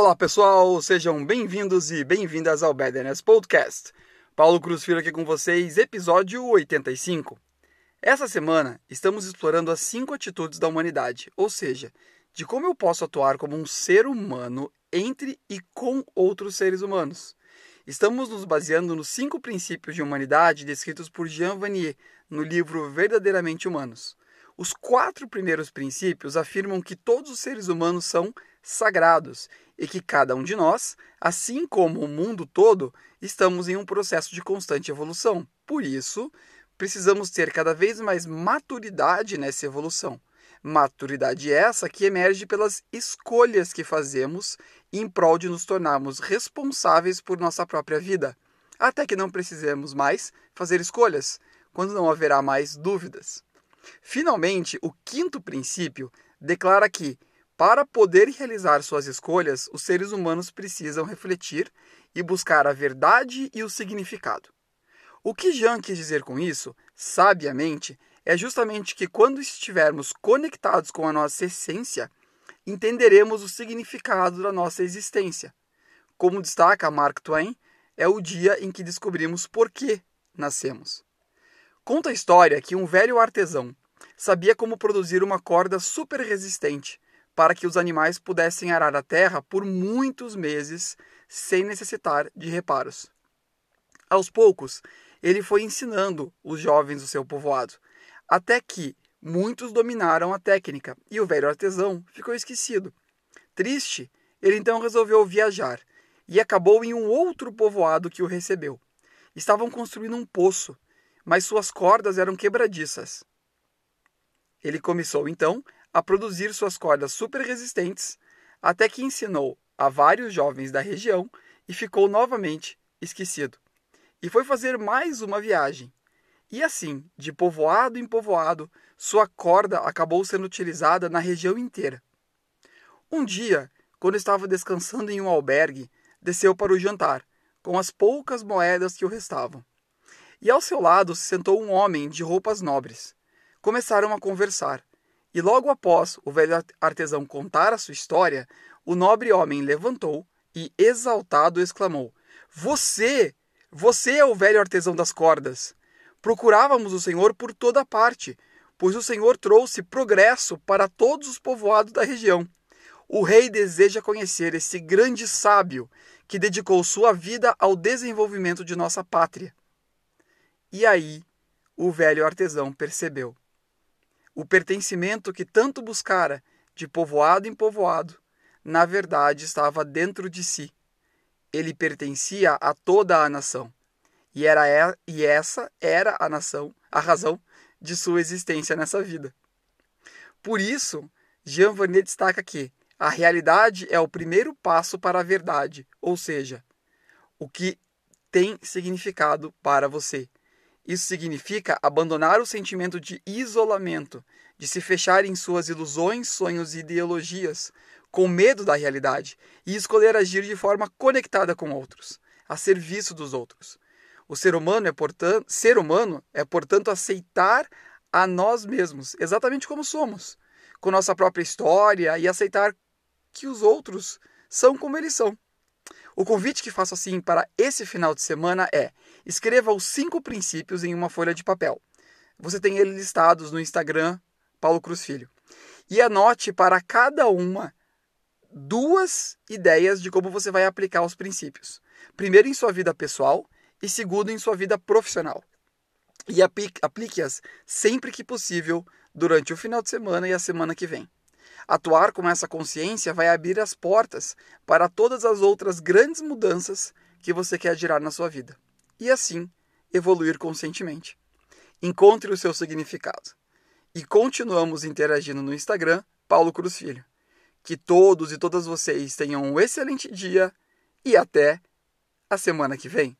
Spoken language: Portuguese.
Olá pessoal, sejam bem-vindos e bem-vindas ao Badness Podcast. Paulo Cruz Filho aqui com vocês, episódio 85. Essa semana estamos explorando as cinco atitudes da humanidade, ou seja, de como eu posso atuar como um ser humano entre e com outros seres humanos. Estamos nos baseando nos cinco princípios de humanidade descritos por Jean Vanier no livro Verdadeiramente Humanos. Os quatro primeiros princípios afirmam que todos os seres humanos são sagrados e que cada um de nós, assim como o mundo todo, estamos em um processo de constante evolução. Por isso, precisamos ter cada vez mais maturidade nessa evolução. Maturidade essa que emerge pelas escolhas que fazemos em prol de nos tornarmos responsáveis por nossa própria vida, até que não precisemos mais fazer escolhas, quando não haverá mais dúvidas. Finalmente, o quinto princípio declara que para poder realizar suas escolhas, os seres humanos precisam refletir e buscar a verdade e o significado. O que Jean quis dizer com isso, sabiamente, é justamente que quando estivermos conectados com a nossa essência, entenderemos o significado da nossa existência. Como destaca Mark Twain, é o dia em que descobrimos por que nascemos. Conta a história que um velho artesão sabia como produzir uma corda super resistente para que os animais pudessem arar a terra por muitos meses sem necessitar de reparos. Aos poucos, ele foi ensinando os jovens do seu povoado, até que muitos dominaram a técnica e o velho artesão ficou esquecido. Triste, ele então resolveu viajar e acabou em um outro povoado que o recebeu. Estavam construindo um poço, mas suas cordas eram quebradiças. Ele começou então a produzir suas cordas super resistentes, até que ensinou a vários jovens da região e ficou novamente esquecido. E foi fazer mais uma viagem. E assim, de povoado em povoado, sua corda acabou sendo utilizada na região inteira. Um dia, quando estava descansando em um albergue, desceu para o jantar, com as poucas moedas que o restavam. E ao seu lado se sentou um homem de roupas nobres. Começaram a conversar. E logo após o velho artesão contar a sua história, o nobre homem levantou e, exaltado, exclamou: Você! Você é o velho artesão das cordas! Procurávamos o Senhor por toda parte, pois o Senhor trouxe progresso para todos os povoados da região. O rei deseja conhecer esse grande sábio que dedicou sua vida ao desenvolvimento de nossa pátria. E aí o velho artesão percebeu o pertencimento que tanto buscara de povoado em povoado, na verdade estava dentro de si. Ele pertencia a toda a nação. E, era, e essa era a nação, a razão de sua existência nessa vida. Por isso, Jean Vanier destaca que a realidade é o primeiro passo para a verdade, ou seja, o que tem significado para você. Isso significa abandonar o sentimento de isolamento, de se fechar em suas ilusões, sonhos e ideologias, com medo da realidade, e escolher agir de forma conectada com outros, a serviço dos outros. O ser humano é, portanto, ser humano é, portanto, aceitar a nós mesmos, exatamente como somos, com nossa própria história e aceitar que os outros são como eles são. O convite que faço assim para esse final de semana é: escreva os cinco princípios em uma folha de papel. Você tem eles listados no Instagram Paulo Cruz Filho. E anote para cada uma duas ideias de como você vai aplicar os princípios. Primeiro em sua vida pessoal e segundo em sua vida profissional. E aplique-as sempre que possível durante o final de semana e a semana que vem. Atuar com essa consciência vai abrir as portas para todas as outras grandes mudanças que você quer gerar na sua vida. E assim, evoluir conscientemente. Encontre o seu significado. E continuamos interagindo no Instagram, Paulo Cruz Filho. Que todos e todas vocês tenham um excelente dia e até a semana que vem.